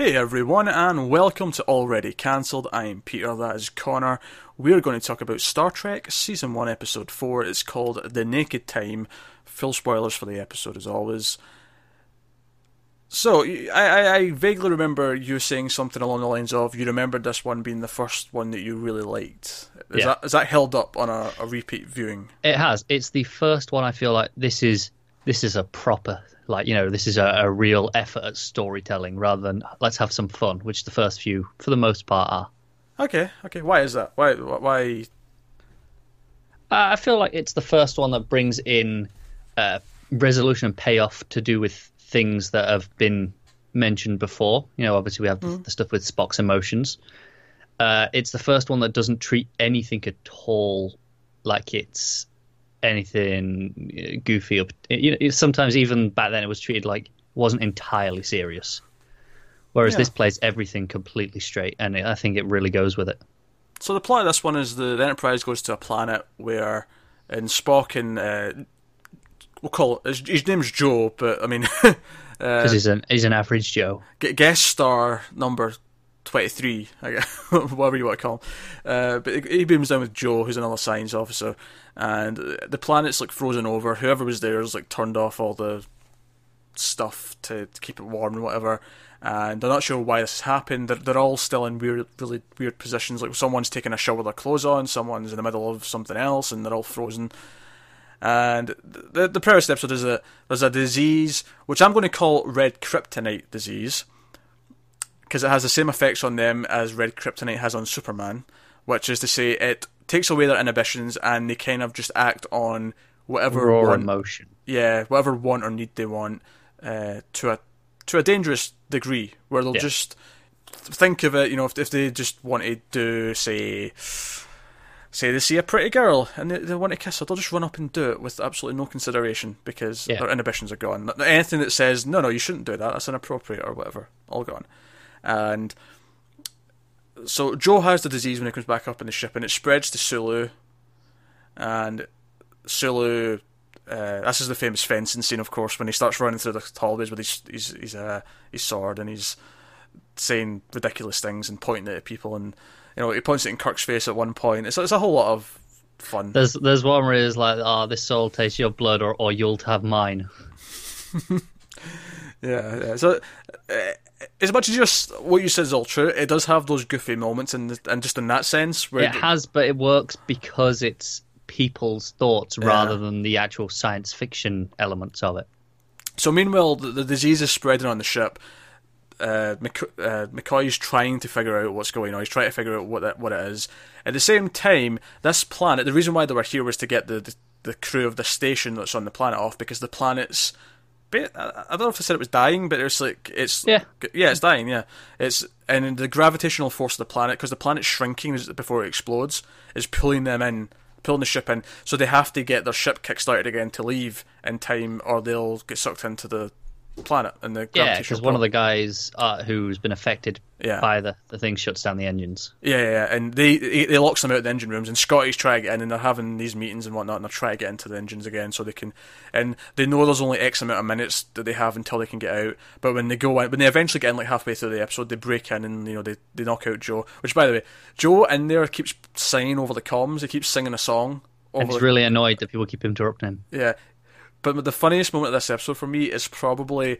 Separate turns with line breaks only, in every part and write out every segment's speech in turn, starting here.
Hey everyone, and welcome to Already Cancelled. I'm Peter, that is Connor. We're going to talk about Star Trek Season 1, Episode 4. It's called The Naked Time. Full spoilers for the episode, as always. So, I, I, I vaguely remember you saying something along the lines of you remembered this one being the first one that you really liked. Is,
Yeah.
that, is that held up on a, a repeat viewing?
It has. It's the first one I feel like this is this is a proper like you know this is a, a real effort at storytelling rather than let's have some fun, which the first few for the most part are.
Okay, okay. Why is that? Why? Why?
Uh, I feel like it's the first one that brings in uh, resolution and payoff to do with things that have been mentioned before. You know, obviously we have the, the stuff with Spock's emotions. Uh, it's the first one that doesn't treat anything at all like it's anything uh, goofy. Or, you know, sometimes even back then it was treated like wasn't entirely serious. Whereas
Yeah.
this plays everything completely straight, and it, I think it really goes with it.
So the plot of this one is the, the Enterprise goes to a planet where, and Spock and uh, we'll call it his, his name's Joe, but I mean, uh,
Because he's an he's an average Joe.
guest star number twenty three, I guess, whatever you want to call him. Uh, but he beams down with Joe, who's another science officer, and the planet's like frozen over. Whoever was there has like turned off all the stuff to, to keep it warm and whatever. And they're not sure why this has happened. They're, they're all still in weird, really weird positions. Like someone's taking a shower with their clothes on, someone's in the middle of something else, and they're all frozen. And the the the episode is that there's a disease which I'm going to call red kryptonite disease because it has the same effects on them as red kryptonite has on Superman, which is to say it takes away their inhibitions and they kind of just act on whatever
Raw
want,
emotion.
yeah, whatever want or need they want uh, to a to a dangerous degree where they'll
Yeah.
just think of it. You know, if if they just wanted to say. Say they see a pretty girl and they, they want to kiss her, they'll just run up and do it with absolutely no consideration because
Yeah.
their inhibitions are gone. Anything that says no, no, you shouldn't do that, that's inappropriate or whatever, all gone. And so Joe has the disease when he comes back up in the ship, and it spreads to Sulu. And Sulu, uh, this is the famous fencing scene, of course, when he starts running through the hallways with his his his, uh, his sword and he's saying ridiculous things and pointing it at people, and you know he points it in Kirk's face at one point. It's it's a whole lot of fun.
There's there's one where he's like, oh, this soul tastes your blood, or, or you'll have mine.
Yeah, yeah. So, uh, as much as just what you said is all true, it does have those goofy moments, and and just in that sense, where
It has, but it works because it's people's thoughts rather than the actual science fiction elements of it.
So meanwhile, the, the disease is spreading on the ship. Uh, uh, McCoy's trying to figure out what's going on. He's trying to figure out what that, what it is. At the same time, this planet. The reason why they were here was to get the, the, the crew of the station that's on the planet off because the planet's. I don't know if I said it was dying, but it's like it's
Yeah.
yeah, it's dying. Yeah, it's and the gravitational force of the planet because the planet's shrinking before it explodes is pulling them in, pulling the ship in. So they have to get their ship kickstarted again to leave in time, or they'll get sucked into the planet and the
Yeah, because one of the guys uh, who's been affected
Yeah.
by the, the thing shuts down the engines.
Yeah, yeah, yeah, and they they locks them out of the engine rooms, and Scotty's trying to get in, and they're having these meetings and whatnot, and they're trying to get into the engines again so they can, and they know there's only X amount of minutes that they have until they can get out. But when they go in, when they eventually get in, like halfway through the episode, they break in and you know they they knock out Joe. Which, by the way, Joe in there keeps singing over the comms. He keeps singing a song. Over
And he's really annoyed that people keep interrupting him.
yeah, but the funniest moment of this episode for me is probably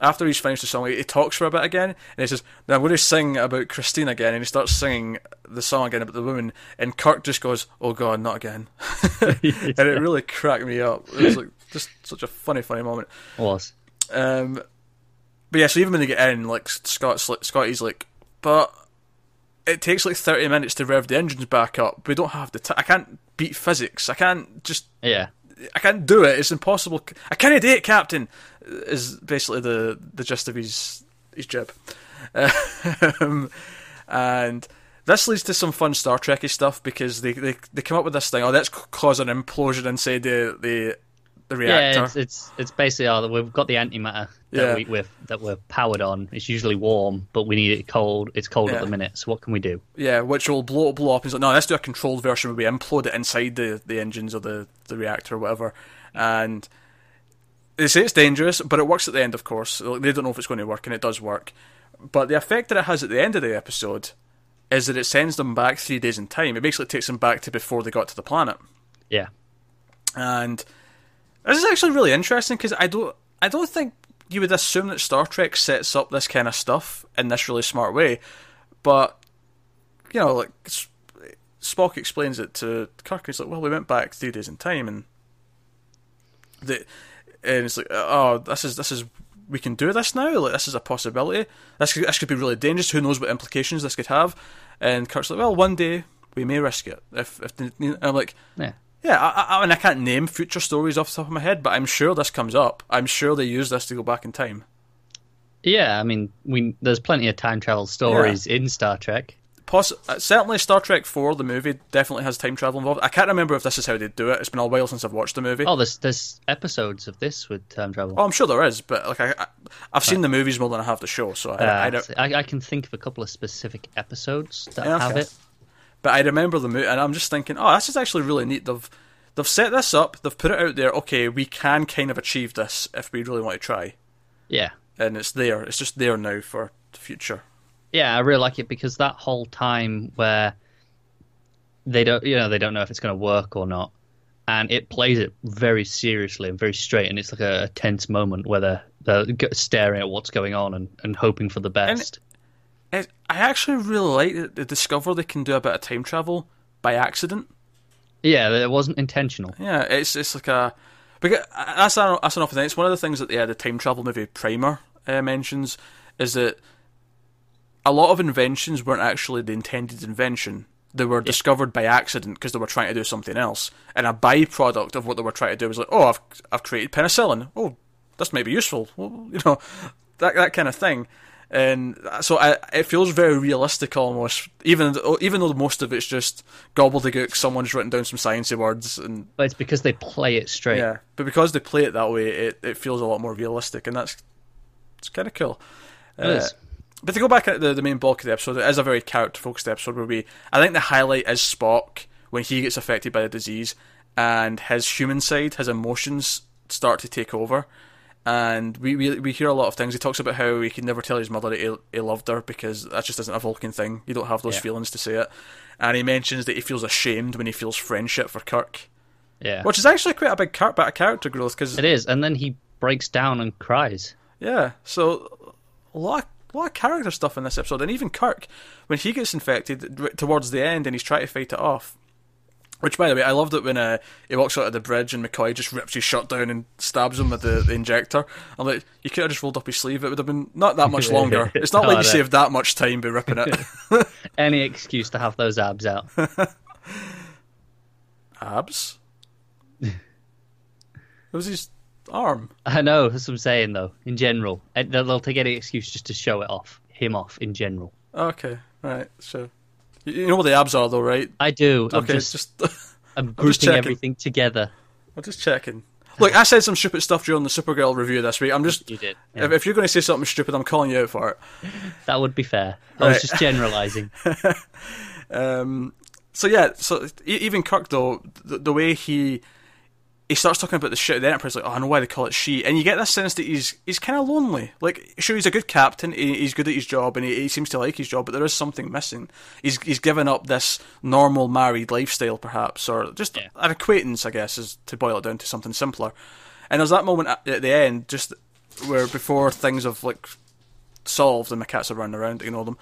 after he's finished the song. He talks for a bit again, and he says, "Now I'm going to sing about Christine again," and he starts singing the song again about the woman, and Kirk just goes, "Oh God, not again," and it really cracked me up. It was like just such a funny, funny moment.
It Was.
Um, but yeah, so even when they get in, like Scott's, like, Scotty's like, but it takes like thirty minutes to rev the engines back up. We don't have the time. I can't beat physics. I can't just
Yeah.
I can't do it. It's impossible. I can't do it, Captain. Is basically the the gist of his his jib. Um, and this leads to some fun Star Trekky stuff because they, they they come up with this thing. Oh, let's c- cause an implosion inside the the the reactor.
Yeah, it's, it's it's basically oh, we've got the antimatter that
Yeah.
we we're, that we're powered on. It's usually warm, but we need it cold. It's cold
Yeah.
at the minute. So what can we do?
Yeah, which will blow blow up. He's like, no, let's do a controlled version where we implode it inside the, the engines or the, the reactor or whatever. And they say it's dangerous, but it works at the end, of course. Like, They don't know if it's going to work, and it does work. but the effect that it has at the end of the episode is that it sends them back three days in time. It basically takes them back to before they got to the planet.
Yeah.
And this is actually really interesting because I don't, I don't think you would assume that Star Trek sets up this kind of stuff in this really smart way, but you know, like Spock explains it to Kirk. He's like, "Well, we went back three days in time, and the and it's like, uh, oh, this is this is we can do this now. Like this is a possibility. This could, this could be really dangerous. Who knows what implications this could have? And Kirk's like, well, one day we may risk it. If if the, I'm like,
yeah.
Yeah, I, I, mean, I can't name future stories off the top of my head, but I'm sure this comes up. I'm sure they use this to go back in time.
Yeah, I mean, we there's plenty of time travel stories yeah. in Star Trek.
Poss- uh, certainly, Star Trek Four, the movie, definitely has time travel involved. I can't remember if this is how they do it. It's been a while since I've watched the movie.
Oh, there's there's episodes of this with time travel.
Oh, I'm sure there is, but like I, I have seen the movies more than I have the show, so I, uh, I don't.
I, I, can think of a couple of specific episodes that yeah, have it.
But I remember the movie, and I'm just thinking, oh, this is actually really neat. They've they've set this up, they've put it out there. Okay, we can kind of achieve this if we really want to try.
Yeah,
and it's there. It's just there now for the future
yeah, I really like it because that whole time where they don't, you know, they don't know if it's going to work or not, and it plays it very seriously and very straight, and it's like a, a tense moment where they're, they're staring at what's going on and, and hoping for the best.
It, I actually really like that they discover they can do a bit of time travel by accident.
Yeah, it wasn't intentional.
Yeah, it's it's like a because that's an, that's another thing. It's one of the things that yeah, the time travel movie Primer uh, mentions is that a lot of inventions weren't actually the intended invention. They were discovered by accident because they were trying to do something else. And a byproduct of what they were trying to do was like, oh, I've, I've created penicillin. Oh, this may be useful. Well, you know, that that kind of thing. And so I, it feels very realistic almost, even even though most of it's just gobbledygook. Someone's written down some sciencey words, and
but it's because they play it straight.
Yeah, but because they play it that way, it, it feels a lot more realistic, and that's it's kind of cool.
It uh, is
but to go back at the, the main bulk of the episode, it is a very character focused episode where we, I think the highlight is Spock when he gets affected by the disease and his human side, his emotions start to take over. And we, we we hear a lot of things. He talks about how he can never tell his mother that he, he loved her because that just isn't a Vulcan thing. You don't have those yeah. feelings to say it. And he mentions that he feels ashamed when he feels friendship for Kirk.
Yeah,
which is actually quite a big car- bit of character growth because
it is. And then he breaks down and cries.
Yeah, so a lot a lot of character stuff in this episode, and even Kirk, when he gets infected towards the end and he's trying to fight it off. Which, by the way, I loved it when uh, he walks out of the bridge and McCoy just rips his shirt down and stabs him with the, the injector. I'm like, you could have just rolled up his sleeve. It would have been not that much longer. It's not like you saved that much time by ripping it.
Any excuse to have those abs out.
abs? it was his arm.
I know, that's what I'm saying, though, in general. They'll take any excuse just to show it off, him off, in general.
Okay, right, so. You know what the abs are, though, right?
I do.
I'm okay,
just,
just
I'm grouping I'm everything together.
I'm just checking. Look, I said some stupid stuff during the Supergirl review this week. I'm just.
You did.
Yeah. If, if, you're going to say something stupid, I'm calling you out for it.
That would be fair. I right. was just generalising.
um, so yeah, so even Kirk though, the, the way he he starts talking about the shit of the Enterprise, like, oh, I know why they call it she. And you get this sense that he's he's kind of lonely. Like, sure, he's a good captain, he, he's good at his job, and he, he, seems to like his job, but there is something missing. He's he's given up this normal married lifestyle, perhaps, or just yeah. an acquaintance, I guess, is to boil it down to something simpler. And there's that moment at, at the end, just where before things have like solved and the cats are running around, to ignore them.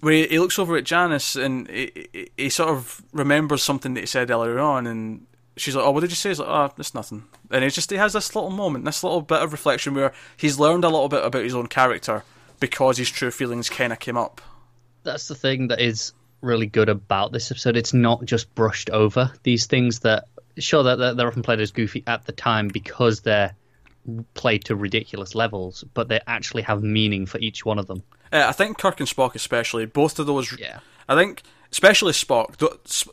Where he, he looks over at Janice and he, he, he sort of remembers something that he said earlier on, and she's like, "Oh, what did you say?" He's like, "Oh, it's nothing." And he just he has this little moment, this little bit of reflection where he's learned a little bit about his own character because his true feelings kind of came up.
That's the thing that is really good about this episode. It's not just brushed over these things that sure that they're often played as goofy at the time because they're played to ridiculous levels, but they actually have meaning for each one of them.
Uh, I think Kirk and Spock, especially, both of those.
Yeah.
I think especially Spock.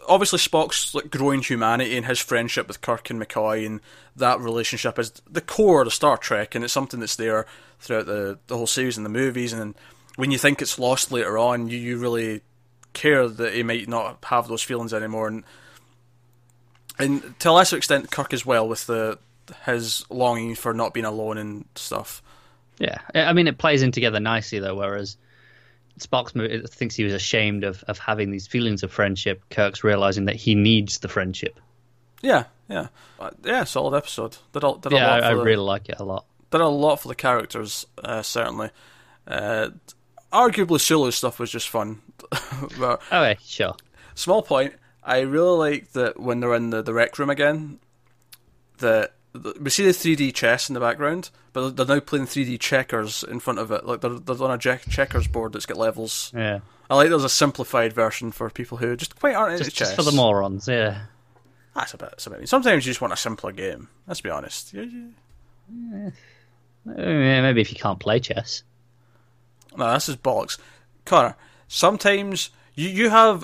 Obviously, Spock's like growing humanity and his friendship with Kirk and McCoy and that relationship is the core of Star Trek, and it's something that's there throughout the the whole series and the movies. And when you think it's lost later on, you you really care that he might not have those feelings anymore. And and to a lesser extent, Kirk as well with the his longing for not being alone and stuff.
Yeah, I mean, it plays in together nicely though. Whereas Spock thinks he was ashamed of, of having these feelings of friendship. Kirk's realizing that he needs the friendship.
Yeah, yeah, uh, yeah. Solid episode. Did a, did a
yeah, I, I
the-
really like it a lot.
did a lot for the characters. Uh, certainly, uh, arguably Sulu's stuff was just fun. but
Okay, sure.
small point. I really like that when they're in the, the rec room again, that the, we see the 3D chess in the background, but they're now playing 3D checkers in front of it. Like they're, they're on a check, checkers board that's got levels.
Yeah,
I like there's a simplified version for people who just quite aren't into
just,
chess.
just for the morons. Yeah,
That's a bit. That's a bit. Sometimes you just want a simpler game. Let's be honest. You- you-
Eh, maybe if you can't play chess.
No, this is bollocks. Connor, sometimes you, you have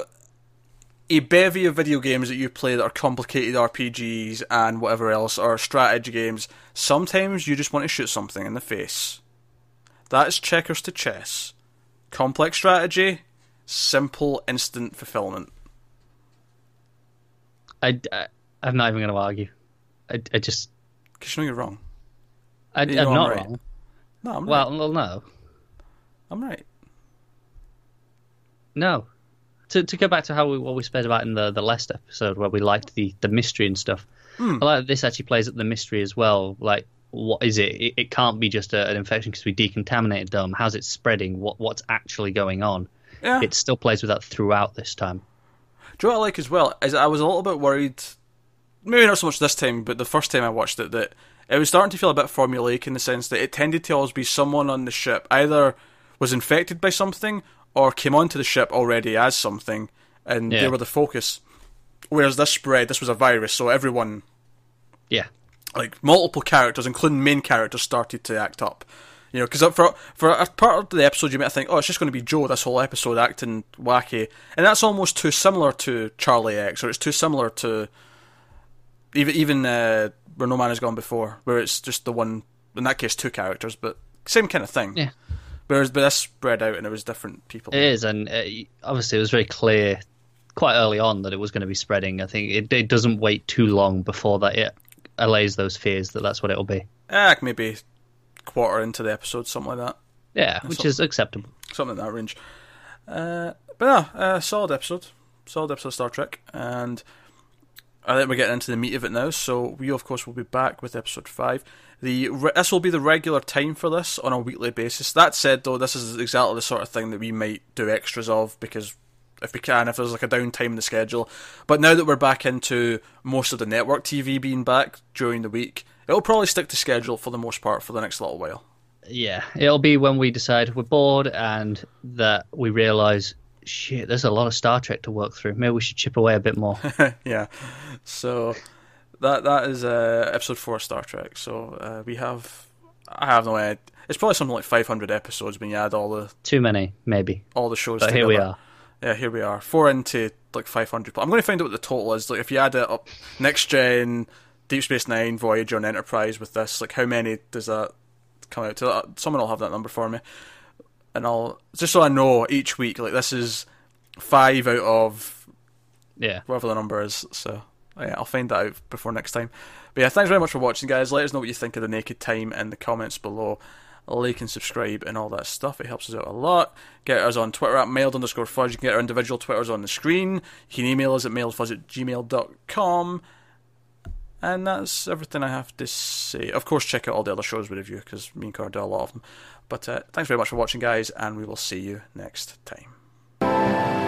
a bevy of video games that you play that are complicated RPGs and whatever else, or strategy games. Sometimes you just want to shoot something in the face. That's checkers to chess. Complex strategy, simple instant fulfillment.
I, I I'm not even going to argue. I, I just
Because you know you're wrong.
I,
You
I'm
know
not
right.
wrong.
No, I'm
Well,
right.
well, no,
I'm right.
no. To to go back to how we, what we spoke about in the the last episode where we liked the the mystery and stuff.
Hmm.
I like this actually plays up the mystery as well. Like, what is it? It, it can't be just a, an infection because we decontaminated them. How's it spreading? What what's actually going on?
Yeah.
It still plays with that throughout this time.
Do you know what I like as well? Is I was a little bit worried, maybe not so much this time, but the first time I watched it, that it was starting to feel a bit formulaic in the sense that it tended to always be someone on the ship either was infected by something or came onto the ship already as something, and they were the focus. Whereas this spread, this was a virus, so everyone,
Yeah,
like multiple characters, including main characters, started to act up. You know, because for for a part of the episode, you might think, oh, it's just going to be Joe this whole episode acting wacky, and that's almost too similar to Charlie X, or it's too similar to even even uh, where No Man Has Gone Before, where it's just the one. In that case, two characters, but same kind of thing.
Yeah.
Whereas, but this spread out, and it was different people.
it is, and uh, obviously it was very clear quite early on that it was going to be spreading. I think it, it doesn't wait too long before that it allays those fears that that's what it'll be.
Ah, maybe quarter into the episode, something like that.
Yeah, which is acceptable.
something in that range. Uh, but no, uh, solid episode, solid episode of Star Trek, and I think we're getting into the meat of it now. So we, of course, will be back with episode five. The re- this will be the regular time for this on a weekly basis. That said, though, this is exactly the sort of thing that we might do extras of because if we can, if there's like a downtime in the schedule. But now that we're back into most of the network TV being back during the week, it'll probably stick to schedule for the most part for the next little while.
Yeah, it'll be when we decide we're bored and that we realise, shit, there's a lot of Star Trek to work through. Maybe we should chip away a bit more.
yeah. So that that is uh, episode four of Star Trek. So uh, we have I have no idea. It's probably something like 500 episodes when you add all the
Too many, maybe.
all the shows.
But
together.
here we are.
Yeah, here we are. Four into like 500. But I'm going to find out what the total is. Like if you add it up, next gen, Deep Space Nine, Voyager, and Enterprise with this, like how many does that come out to? Uh, Someone will have that number for me, and I'll just so I know each week. Like this is five out of
Yeah.
whatever the number is. So oh yeah, I'll find that out before next time. But yeah, thanks very much for watching, guys. Let us know what you think of the Naked Time in the comments below. Like and subscribe and all that stuff. It helps us out a lot. Get us on Twitter at mailed underscore fudge. You can get our individual Twitters on the screen. You can email us at mailedfuzz at gmail.com. And that's everything I have to say. Of course, check out all the other shows we review because me and Cara do a lot of them. But uh, thanks very much for watching, guys, and we will see you next time.